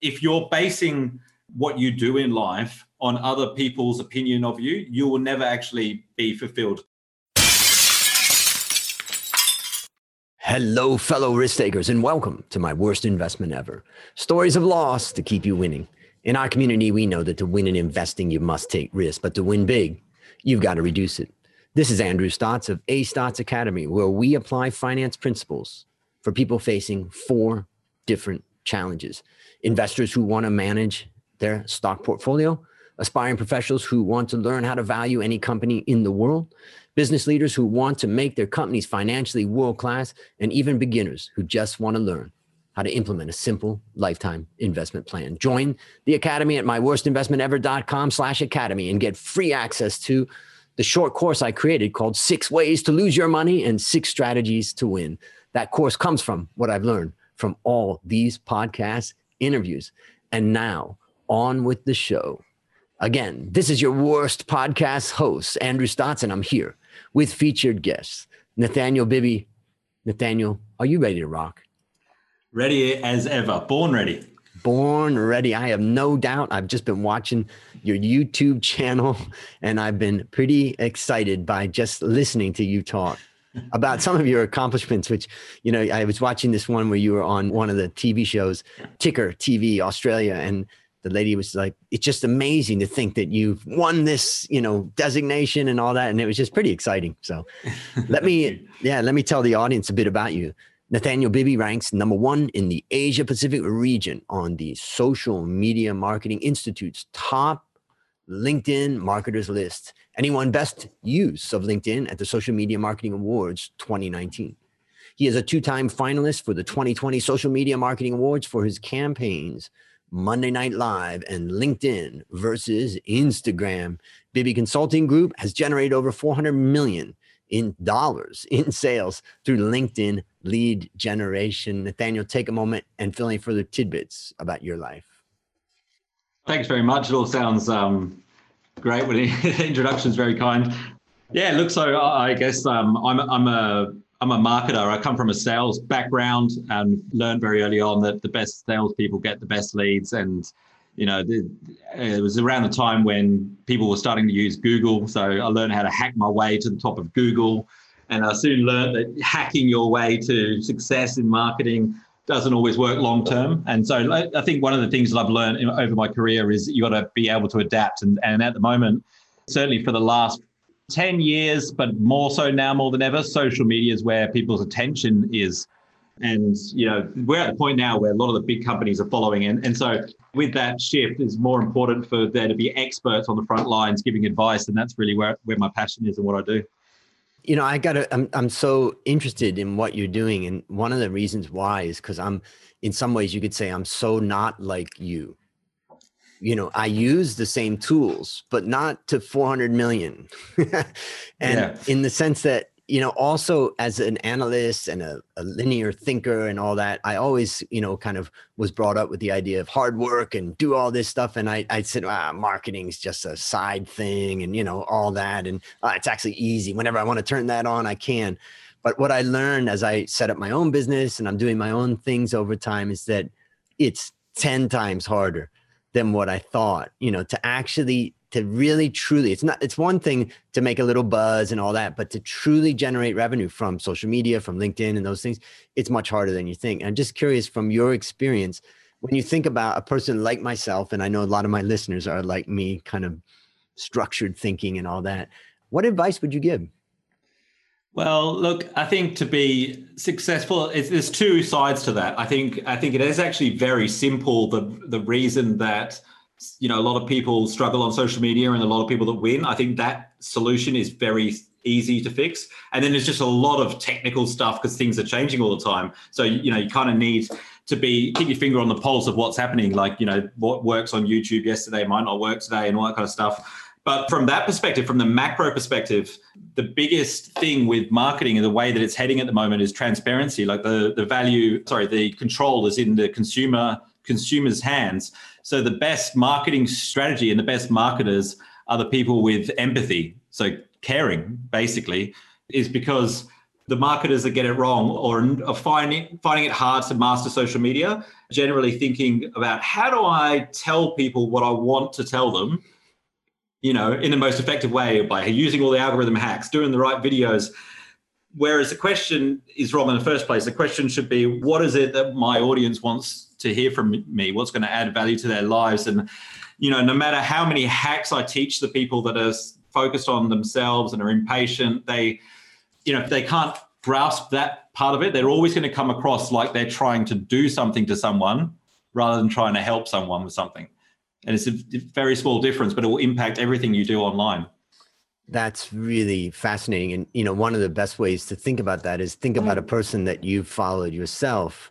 if you're basing what you do in life on other people's opinion of you, you will never actually be fulfilled. Hello, fellow risk takers, and welcome to my worst investment ever. Stories of loss to keep you winning. In our community, we know that to win in investing, you must take risk, but to win big, you've got to reduce it. This is Andrew Stotz of A Stotz Academy, where we apply finance principles for people facing four different challenges investors who want to manage their stock portfolio, aspiring professionals who want to learn how to value any company in the world, business leaders who want to make their companies financially world class, and even beginners who just want to learn how to implement a simple lifetime investment plan. Join the academy at myworstinvestmentever.com slash academy and get free access to the short course I created called Six Ways to Lose Your Money and Six Strategies to Win. That course comes from what I've learned from all these podcasts, interviews. And now on with the show. Again, this is your worst podcast host, Andrew Stotz, and I'm here with featured guests, Nathaniel Bibby. Nathaniel, are you ready to rock? Ready as ever. Born ready. Born ready. I have no doubt. I've just been watching your YouTube channel and I've been pretty excited by just listening to you talk about some of your accomplishments, which, you know, I was watching this one where you were on one of the TV shows, Ticker TV Australia, and the lady was like, it's just amazing to think that you've won this, you know, designation and all that. And it was just pretty exciting. So let me, yeah, let me tell the audience a bit about you. Nathaniel Bibby ranks number one in the Asia Pacific region on the Social Media Marketing Institute's top LinkedIn marketers list won Best Use of LinkedIn at the Social Media Marketing Awards 2019. He is a two time finalist for the 2020 Social Media Marketing Awards for his campaigns Monday Night Live and LinkedIn versus Instagram. Bibby Consulting Group has generated over 400 million in dollars in sales through LinkedIn lead generation. Nathaniel, take a moment and fill in further tidbits about your life. Thanks very much. It all sounds um, great. Well, the introduction is very kind. Yeah, look, so I guess um, I'm, I'm a I'm a marketer. I come from a sales background and learned very early on that the best salespeople get the best leads. And you know, the, it was around the time when people were starting to use Google. So I learned how to hack my way to the top of Google, and I soon learned that hacking your way to success in marketing doesn't always work long term. And so I think one of the things that I've learned over my career is you got to be able to adapt. And, and at the moment, certainly for the last 10 years, but more so now more than ever, social media is where people's attention is. And you know, we're at the point now where a lot of the big companies are following. And, and so with that shift, it's more important for there to be experts on the front lines giving advice. And that's really where, where my passion is and what I do you know, I got to, I'm, I'm so interested in what you're doing. And one of the reasons why is because I'm, in some ways, you could say I'm so not like you. You know, I use the same tools, but not to 400 million. and yeah. in the sense that you know, also as an analyst and a, a, linear thinker and all that, I always, you know, kind of was brought up with the idea of hard work and do all this stuff. And I, I said, ah, marketing is just a side thing and, you know, all that. And uh, it's actually easy. Whenever I want to turn that on, I can. But what I learned as I set up my own business and I'm doing my own things over time is that it's 10 times harder than what I thought, you know, to actually to really truly it's not it's one thing to make a little buzz and all that but to truly generate revenue from social media from linkedin and those things it's much harder than you think and i'm just curious from your experience when you think about a person like myself and i know a lot of my listeners are like me kind of structured thinking and all that what advice would you give well, look, I think to be successful, there's two sides to that. I think I think it is actually very simple. The the reason that you know a lot of people struggle on social media and a lot of people that win. I think that solution is very easy to fix. And then there's just a lot of technical stuff because things are changing all the time. So you know you kind of need to be keep your finger on the pulse of what's happening. Like you know what works on youtube yesterday might not work today and all that kind of stuff. But from that perspective from the macro perspective the biggest thing with marketing and the way that it's heading at the moment is transparency. Like the the value sorry the control is in the consumer consumers hands so the best marketing strategy and the best marketers are the people with empathy. So caring, basically, is because the marketers that get it wrong or are finding finding it hard to master social media, generally thinking about how do I tell people what I want to tell them, you know, in the most effective way by using all the algorithm hacks, doing the right videos. Whereas the question is wrong in the first place. The question should be, what is it that my audience wants to hear from me? What's going to add value to their lives? And you know, no matter how many hacks I teach the people that are focused on themselves and are impatient, they you know, if they can't grasp that part of it, they're always going to come across like they're trying to do something to someone rather than trying to help someone with something. And it's a very small difference, but it will impact everything you do online. That's really fascinating. And, you know, one of the best ways to think about that is think about mm-hmm. a person that you've followed yourself.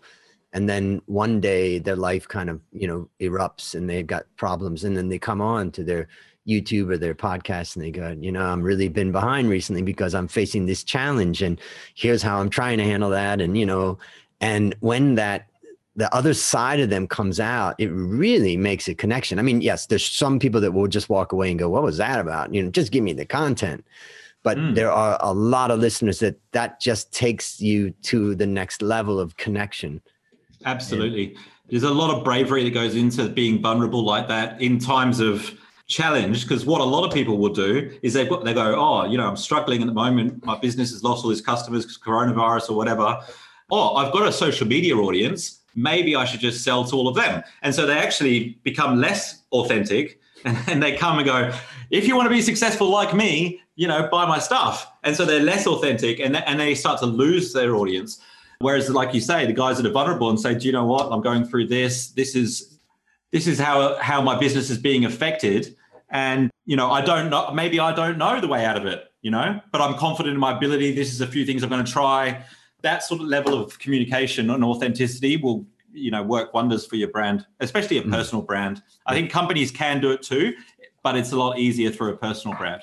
And then one day their life kind of, you know, erupts and they've got problems. And then they come on to their YouTube or their podcast and they go, you know, I'm really been behind recently because I'm facing this challenge and here's how I'm trying to handle that. And, you know, and when that the other side of them comes out, it really makes a connection. I mean, yes, there's some people that will just walk away and go, what was that about? You know, just give me the content. But mm. there are a lot of listeners that that just takes you to the next level of connection. Absolutely. And, there's a lot of bravery that goes into being vulnerable like that in times of challenge because what a lot of people will do is they they go, oh, you know, I'm struggling at the moment. My business has lost all its customers because coronavirus or whatever. Oh, I've got a social media audience. Maybe I should just sell to all of them. And so they actually become less authentic and they come and go, if you want to be successful like me, you know, buy my stuff. And so they're less authentic and, and they start to lose their audience. Whereas, like you say, the guys that are vulnerable and say, do you know what? I'm going through this. This is this is how how my business is being affected and you know i don't know maybe i don't know the way out of it you know but i'm confident in my ability this is a few things i'm going to try that sort of level of communication and authenticity will you know work wonders for your brand especially a mm. personal brand i think companies can do it too but it's a lot easier through a personal brand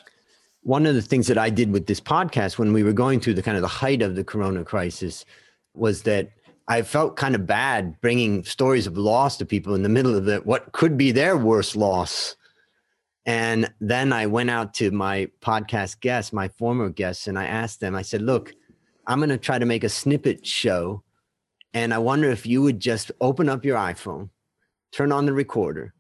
one of the things that i did with this podcast when we were going through the kind of the height of the corona crisis was that I felt kind of bad bringing stories of loss to people in the middle of the, what could be their worst loss. And then I went out to my podcast guests, my former guests, and I asked them, I said, look, I'm going to try to make a snippet show. And I wonder if you would just open up your iPhone, turn on the recorder,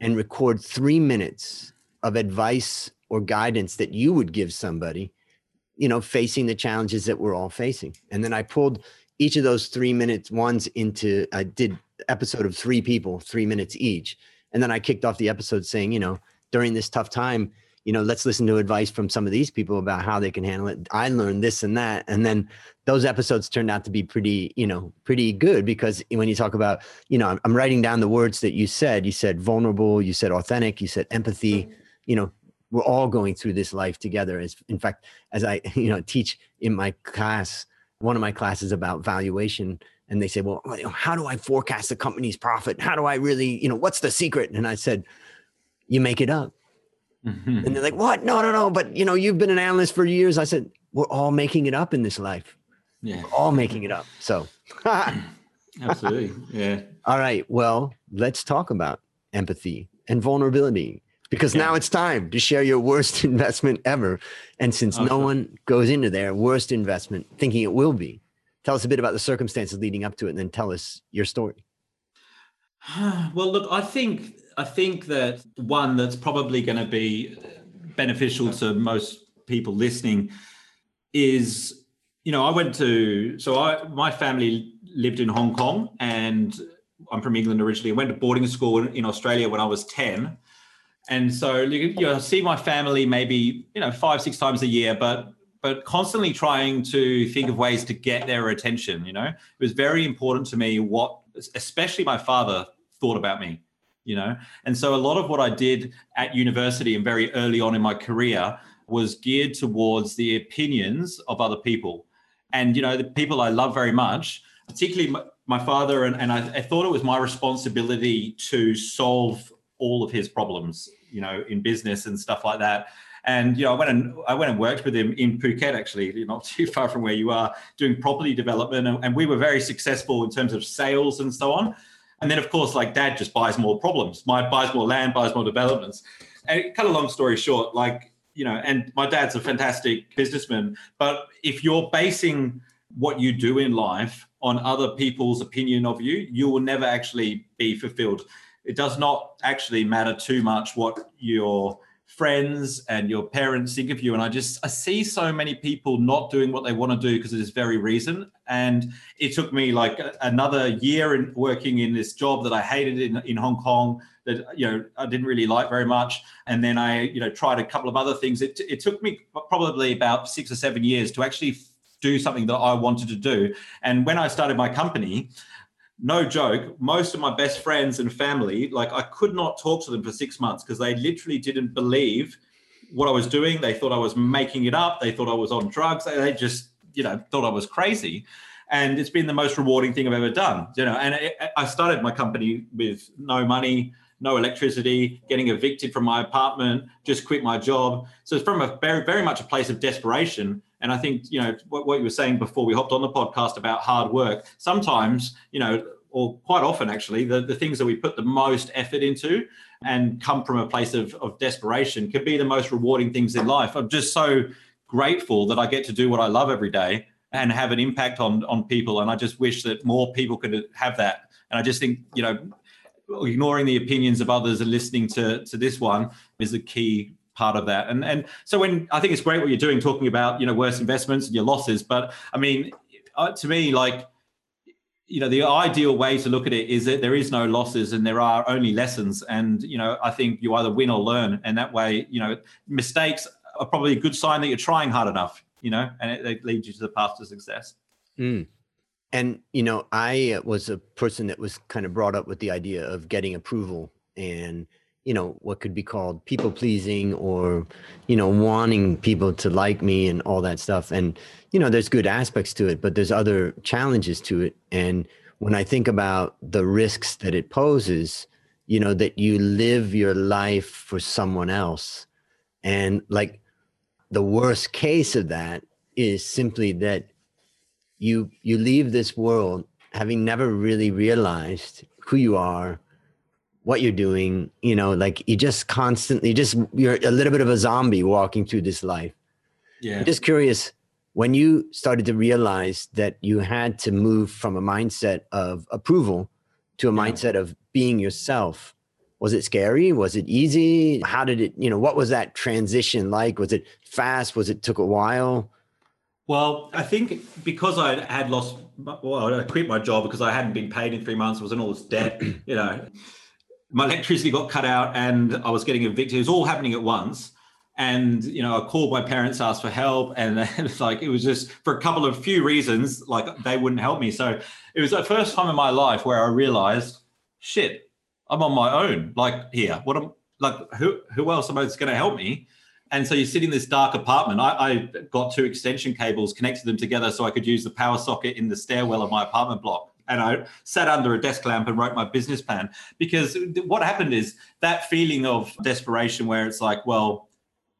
and record three minutes of advice or guidance that you would give somebody, you know, facing the challenges that we're all facing. And then I pulled each of those three minutes ones into I did episode of three people, three minutes each. And then I kicked off the episode saying, you know, during this tough time, you know, let's listen to advice from some of these people about how they can handle it. I learned this and that. And then those episodes turned out to be pretty, you know, pretty good because when you talk about, you know, I'm, I'm writing down the words that you said. You said vulnerable, you said authentic, you said empathy, mm-hmm. you know, we're all going through this life together. As in fact, as I, you know, teach in my class, one of my classes about valuation and they say well how do i forecast a company's profit? How do i really you know what's the secret? And i said you make it up. Mm-hmm. and they're like what? No no no but you know you've been an analyst for years. I said we're all making it up in this life. Yeah. We're all making it up. So absolutely. Yeah. All right. Well let's talk about empathy and vulnerability because yeah. now it's time to share your worst investment ever. And since no one goes into their worst investment thinking it will be, tell us a bit about the circumstances leading up to it and then tell us your story. Well, look, I think I think that one that's probably going to be beneficial to most people listening is you know, I went to so I my family lived in Hong Kong and I'm from England originally. I went to boarding school in, in Australia when I was 10 and so you know, see my family maybe you know five six times a year, but but constantly trying to think of ways to get their attention. You know, it was very important to me what, especially my father, thought about me. You know, and so a lot of what I did at university and very early on in my career was geared towards the opinions of other people, and you know the people I love very much, particularly my, my father, and, and I, I thought it was my responsibility to solve all of his problems, you know, in business and stuff like that. And you know, I went and I went and worked with him in Phuket, actually, not too far from where you are, doing property development, and, and we were very successful in terms of sales and so on. And then, of course, like Dad just buys more problems, my buys more land, buys more developments. And cut a long story short, like you know, and my dad's a fantastic businessman, but if you're basing what you do in life on other people's opinion of you, you will never actually be fulfilled. It does not actually matter too much what your friends and your parents think of you. And I just I see so many people not doing what they want to do because of this very reason. And it took me like another year in working in this job that I hated in, in Hong Kong that you know I didn't really like very much. And then I you know tried a couple of other things. It, it took me probably about six or seven years to actually do something that I wanted to do. And when I started my company, no joke, most of my best friends and family, like I could not talk to them for six months because they literally didn't believe what I was doing. They thought I was making it up. They thought I was on drugs. They just, you know, thought I was crazy. And it's been the most rewarding thing I've ever done, you know. And it, I started my company with no money, no electricity, getting evicted from my apartment, just quit my job. So it's from a very, very much a place of desperation. And I think, you know, what, what you were saying before we hopped on the podcast about hard work, sometimes, you know, or quite often actually, the, the things that we put the most effort into and come from a place of, of desperation could be the most rewarding things in life. I'm just so grateful that I get to do what I love every day and have an impact on on people. And I just wish that more people could have that. And I just think, you know, ignoring the opinions of others and listening to to this one is a key part of that. And and so when I think it's great what you're doing, talking about you know worse investments and your losses. But I mean, uh, to me, like you know, the ideal way to look at it is that there is no losses and there are only lessons. And you know, I think you either win or learn, and that way, you know, mistakes are probably a good sign that you're trying hard enough. You know, and it, it leads you to the path to success. Mm. And you know, I was a person that was kind of brought up with the idea of getting approval and you know what could be called people pleasing or you know wanting people to like me and all that stuff. And you know there's good aspects to it but there's other challenges to it. And when i think about the risks that it poses you know that you live your life for someone else. And like the worst case of that is simply that you you leave this world having never really realized who you are what you're doing you know like you just constantly just you're a little bit of a zombie walking through this life. Yeah. I'm just curious when you started to realize that you had to move from a mindset of approval to a mindset of being yourself was it scary? Was it easy? How did it you know what was that transition like? Was it fast? Was it took a while? Well, I think because I had lost, well, I quit my job because I hadn't been paid in three months. I was in all this debt, you know. My electricity got cut out and I was getting evicted. It was all happening at once. And, you know, I called my parents, asked for help. And it's like, it was just for a couple of few reasons, like they wouldn't help me. So it was the first time in my life where I realized, shit, I'm on my own. Like here, what am, like, who, who else am I going to help me? and so you sit in this dark apartment. I, I, got two extension cables, connected them together so I could use the power socket in the stairwell of my apartment block. And I sat under a desk lamp and wrote my business plan. Because what happened is that feeling of desperation where it's like, well,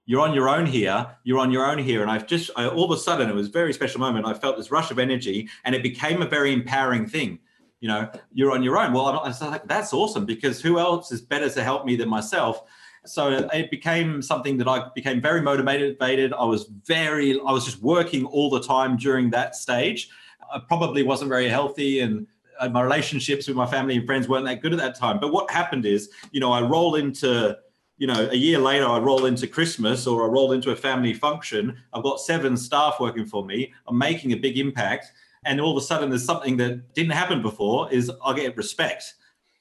you're on your own here, you're on your own here. And I've just, I, all of a sudden, it was a very special moment. I felt this rush of energy and it became a very empowering thing. You know, you're on your own. Well, I'm not, like, that's awesome because who else is better to help me than myself? So it became something that I became very motivated. I was very, I was just working all the time during that stage. I probably wasn't very healthy and uh, my relationships with my family and friends weren't that good at that time. But what happened is, you know, I roll into, you know, a year later, I roll into Christmas or I roll into a family function. I've got seven staff working for me. I'm making a big impact. And all of a sudden, there's something that didn't happen before is I get respect,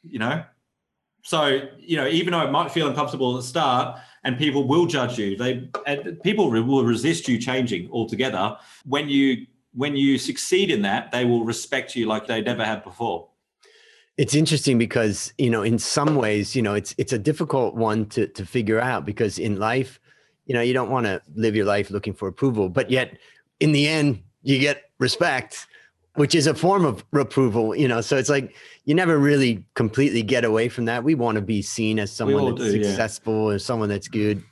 you know, so, you know, even though it might feel uncomfortable at the start and people will judge you, they and people will resist you changing altogether. When you when you succeed in that, they will respect you like they never have before. It's interesting because, you know, in some ways, you know, it's it's a difficult one to to figure out because in life, you know, you don't want to live your life looking for approval, but yet in the end, you get respect which is a form of approval, you know. So it's like you never really completely get away from that. We want to be seen as someone that's do, successful yeah. or someone that's good.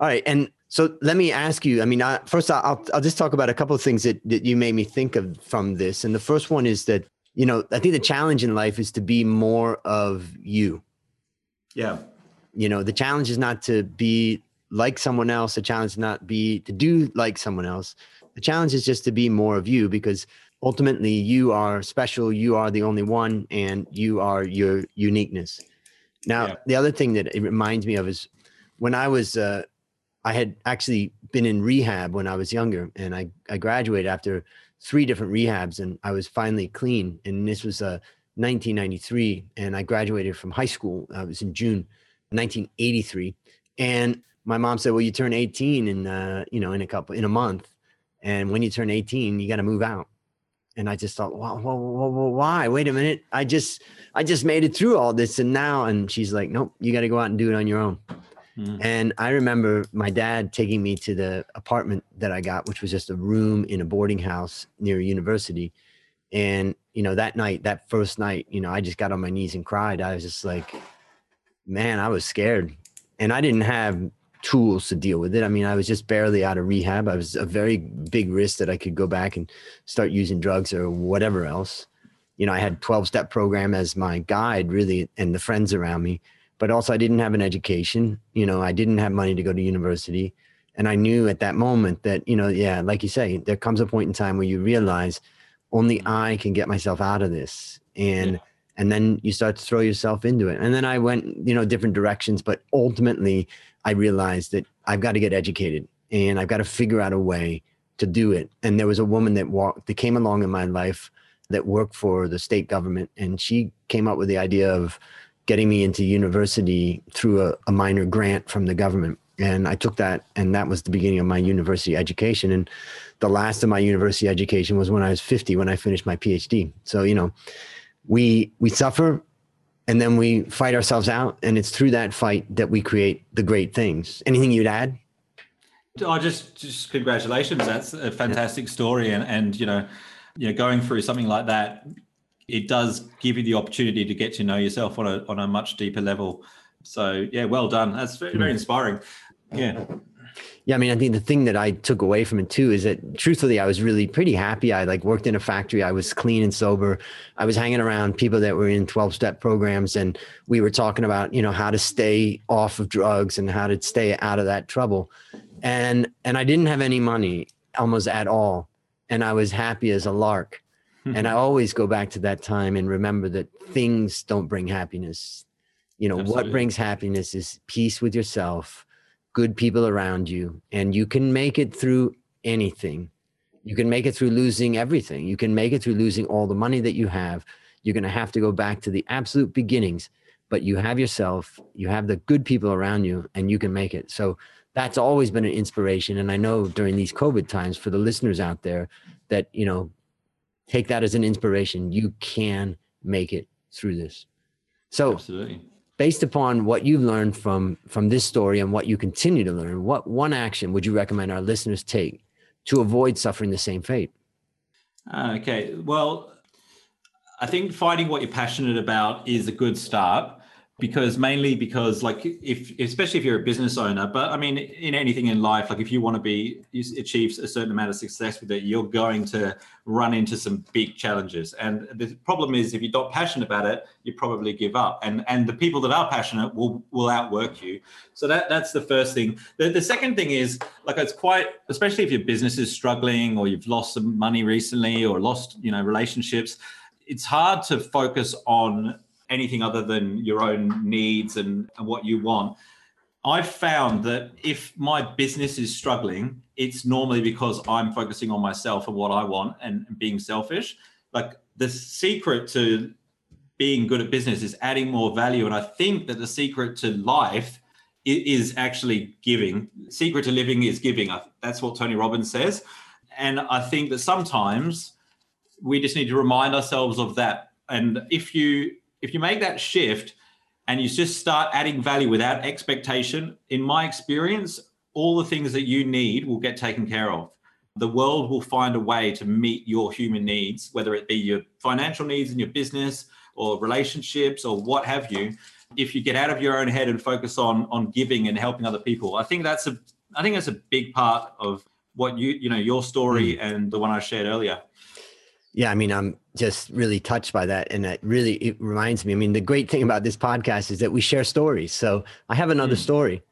All right, and so let me ask you. I mean, I, first I'll I'll just talk about a couple of things that that you made me think of from this. And the first one is that you know I think the challenge in life is to be more of you. Yeah. You know, the challenge is not to be like someone else. The challenge is not be to do like someone else. The challenge is just to be more of you because ultimately you are special. You are the only one, and you are your uniqueness. Now, yeah. the other thing that it reminds me of is when I was, uh, I had actually been in rehab when I was younger, and I I graduated after three different rehabs, and I was finally clean. And this was uh, 1993, and I graduated from high school. I was in June 1983, and my mom said, "Well, you turn 18 in uh, you know in a couple in a month, and when you turn 18, you got to move out." And I just thought, well, well, well, why? Wait a minute. I just I just made it through all this, and now, and she's like, "Nope, you got to go out and do it on your own." Mm. And I remember my dad taking me to the apartment that I got, which was just a room in a boarding house near a university. And, you know, that night, that first night, you know, I just got on my knees and cried. I was just like, man, I was scared. And I didn't have tools to deal with it. I mean, I was just barely out of rehab. I was a very big risk that I could go back and start using drugs or whatever else. You know, I had 12 step program as my guide really and the friends around me but also I didn't have an education. You know, I didn't have money to go to university. And I knew at that moment that, you know, yeah, like you say, there comes a point in time where you realize only I can get myself out of this. And yeah. and then you start to throw yourself into it. And then I went, you know, different directions, but ultimately I realized that I've got to get educated and I've got to figure out a way to do it. And there was a woman that walked that came along in my life that worked for the state government and she came up with the idea of getting me into university through a, a minor grant from the government. And I took that, and that was the beginning of my university education. And the last of my university education was when I was 50, when I finished my PhD. So, you know, we we suffer and then we fight ourselves out and it's through that fight that we create the great things anything you'd add oh just just congratulations that's a fantastic story and and you know you know going through something like that it does give you the opportunity to get to know yourself on a on a much deeper level. So yeah, well done. That's very, very hmm. inspiring. Yeah. Yeah, I mean, I think the thing that I took away from it too is that truthfully, I was really pretty happy. I like worked in a factory. I was clean and sober. I was hanging around people that were in 12 step programs and we were talking about, you know, how to stay off of drugs and how to stay out of that trouble. And and I didn't have any money almost at all. And I was happy as a lark and I mm-hmm. always go back to that time and remember that things don't bring happiness. You know, Absolutely. what brings happiness is peace with yourself, good people around you, and you can make it through anything. You can make it through losing everything. You can make it through losing all the money that you have. You're going to have to go back to the absolute beginnings, but you have yourself, you have the good people around you, and you can make it. So that's always been an inspiration. And I know during these COVID times for the listeners out there that, you know, take that as an inspiration. You can make it through this. So, Absolutely. based upon what you've learned from from this story and what you continue to learn, what one action would you recommend our listeners take to avoid suffering the same fate? Ah, okay. Well, I think finding what you're passionate about is a good start because mainly because like if especially if you're a business owner but i mean in anything in life like if you want to be achieve a certain amount of success with it you're going to run into some big challenges. And the problem is if you're not passionate about it you probably give up. And and the people that are passionate will will outwork you. So that that's the first thing. The, the second thing is like it's quite especially if your business is struggling or you've lost some money recently or lost you know relationships it's hard to focus on anything other than your own needs and, and what you want. I've found that if my business is struggling, it's normally because I'm focusing on myself and what I want and being selfish. Like the secret to being good at business is adding more value. And I think that the secret to life is actually giving. Secret to living is giving. That's what Tony Robbins says. And I think that sometimes we just need to remind ourselves of that. And if you if you make that shift and you just start adding value without expectation, in my experience, all the things that you need will get taken care of. The world will find a way to meet your human needs, whether it be your financial needs in your business or relationships or what have you. If you get out of your own head and focus on on giving and helping other people, I think that's a I think that's a big part of what you you know your story mm. and the one I shared earlier. Yeah, I mean, I'm just really touched by that, and it really it reminds me. I mean, the great thing about this podcast is that we share stories. So I have another mm. story.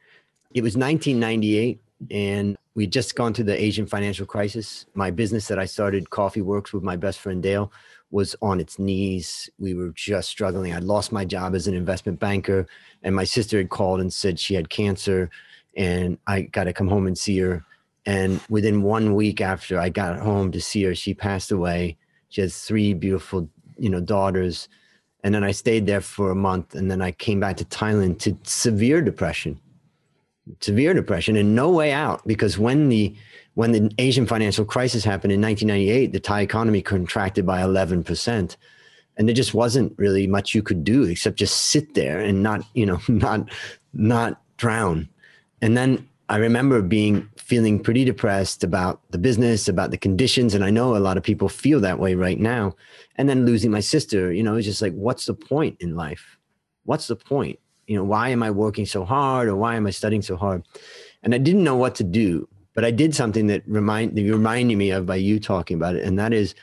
it was 1998 and we'd just gone through the Asian financial crisis. My business that I started, Coffee Works, with my best friend Dale, was on its knees. We were just struggling. I'd lost my job as an investment banker, and my sister had called and said she had cancer, and I got to come home and see her. And within one week after I got home to see her, she passed away. She has three beautiful, you know, daughters. And then I stayed there for a month, and then I came back to Thailand to severe depression severe depression and no way out because when the when the Asian financial crisis happened in 1998, the Thai economy contracted by 11%. And there just wasn't really much you could do except just sit there and not, you know, not not drown. And then I remember being feeling pretty depressed about the business, about the conditions. And I know a lot of people feel that way right now. And then losing my sister, you know, it's just like, what's the point in life? What's the point? you know, why am I working so hard or why am I studying so hard? And I didn't know what to do, but I did something that remind that you reminded me of by you talking about it, and that is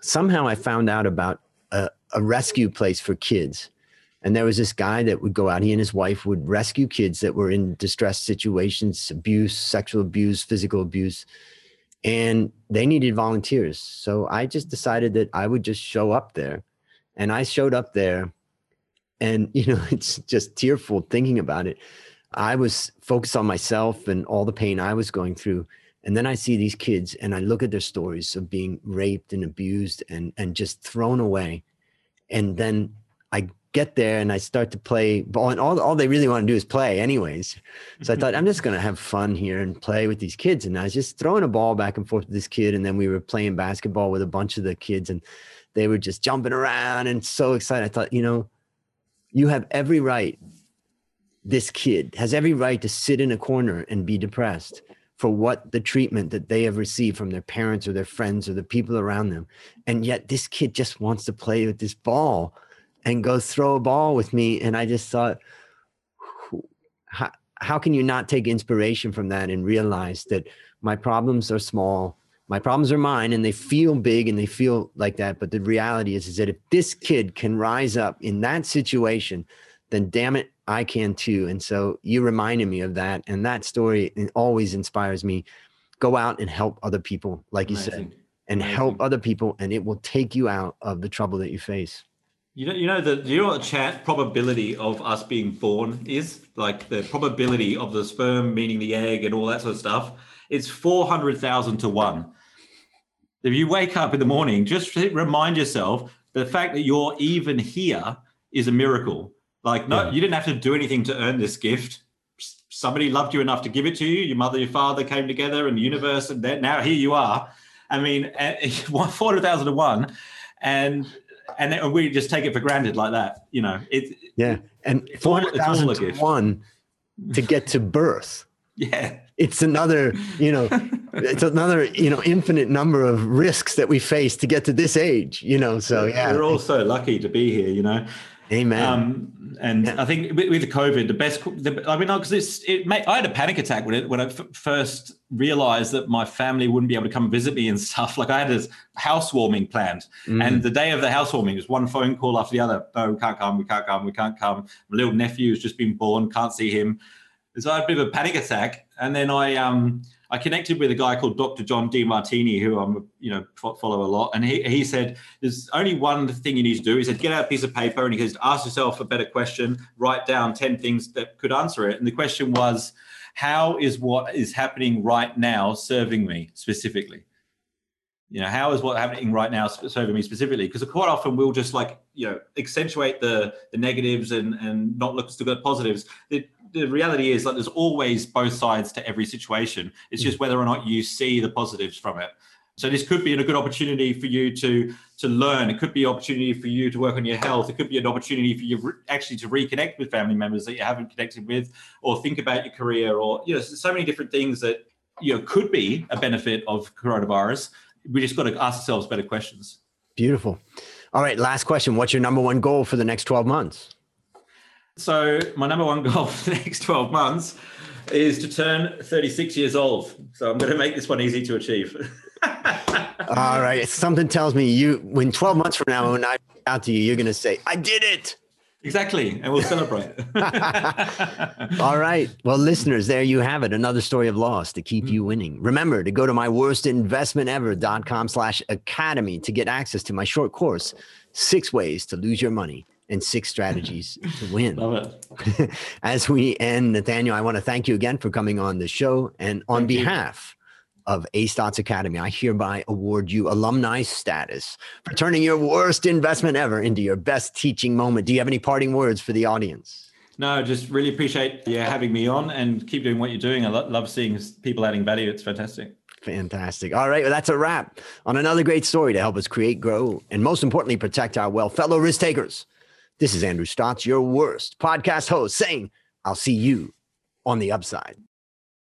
somehow I found out about a, a rescue place for kids. And there was this guy that would go out, he and his wife would rescue kids that were in distressed situations, abuse, sexual abuse, physical abuse. And they needed volunteers. So I just decided that I would just show up there. And I showed up there and, you know, it's just tearful thinking about it. I was focused on myself and all the pain I was going through. And then I see these kids and I look at their stories of being raped and abused and, and just thrown away. And then I get there and I start to play ball, and all, all they really want to do is play, anyways. So I thought, mm-hmm. I'm just going to have fun here and play with these kids. And I was just throwing a ball back and forth with this kid. And then we were playing basketball with a bunch of the kids, and they were just jumping around and so excited. I thought, you know, you have every right this kid has every right to sit in a corner and be depressed for what the treatment that they have received from their parents or their friends or the people around them and yet this kid just wants to play with this ball and go throw a ball with me and i just thought how, how can you not take inspiration from that and realize that my problems are small my problems are mine and they feel big and they feel like that but the reality is is that if this kid can rise up in that situation then damn it i can too and so you reminded me of that and that story always inspires me go out and help other people like Amazing. you said and Amazing. help other people and it will take you out of the trouble that you face you know, you know the you know what the chat probability of us being born is like the probability of the sperm meaning the egg and all that sort of stuff it's 400,000 to one. If you wake up in the morning, just remind yourself the fact that you're even here is a miracle. Like, no, yeah. you didn't have to do anything to earn this gift. Somebody loved you enough to give it to you. Your mother, your father came together, and the universe, and now here you are. I mean, eh, four hundred thousand to one, and and we just take it for granted like that. You know, it. Yeah, and four hundred thousand to one to get to birth. Yeah. It's another, you know, it's another, you know, infinite number of risks that we face to get to this age, you know. So yeah. We're all so lucky to be here, you know. Amen. Um, and yeah. I think with, with, the COVID, the best, the, I mean, because it's, it made, I had a panic attack when it, when I f- first realized that my family wouldn't be able to come visit me and stuff. Like I had this housewarming planned. Mm. And the day of the housewarming was one phone call after the other. No, we can't come. We can't come. We can't come. My little nephew has just been born. Can't see him. So I had a bit of a panic attack, and then I um I connected with a guy called Dr. John Demartini, who I'm you know follow a lot, and he he said there's only one thing you need to do. He said get out a piece of paper and he says ask yourself a better question, write down ten things that could answer it, and the question was, how is what is happening right now serving me specifically? you know how is what happening right now serving me specifically because quite often we'll just like you know accentuate the the negatives and and not look to the positives the, the reality is like there's always both sides to every situation it's hmm. just whether or not you see the positives from it so this could be a good opportunity for you to to learn it could be an opportunity for you to work on your health it could be an opportunity for you re- actually to reconnect with family members that you haven't connected with or think about your career or you know so many different things that you know could be a benefit of coronavirus we just got to ask ourselves better questions. Beautiful. All right, last question. What's your number one goal for the next 12 months? So, my number one goal for the next 12 months is to turn 36 years old. So, I'm going to make this one easy to achieve. All right. Something tells me you, when 12 months from now, when I out to you, you're going to say, I did it. Exactly. And we'll celebrate. All right. Well, listeners, there you have it. Another story of loss to keep you mm-hmm. winning. Remember to go to my worstinvestmentever.com slash academy to get access to my short course, Six Ways to Lose Your Money and Six Strategies to Win. Love it. As we end, Nathaniel, I want to thank you again for coming on the show. And on Thank you. behalf of A Stotz Academy, I hereby award you alumni status for turning your worst investment ever into your best teaching moment. Do you have any parting words for the audience? No, just really appreciate you having me on and keep doing what you're doing. I lo- love seeing people adding value. It's fantastic. Fantastic. All right. Well, that's a wrap on another great story to help us create, grow, and most importantly, protect our well. Fellow risk takers, this is Andrew Stotz, your worst podcast host, saying, I'll see you on the upside.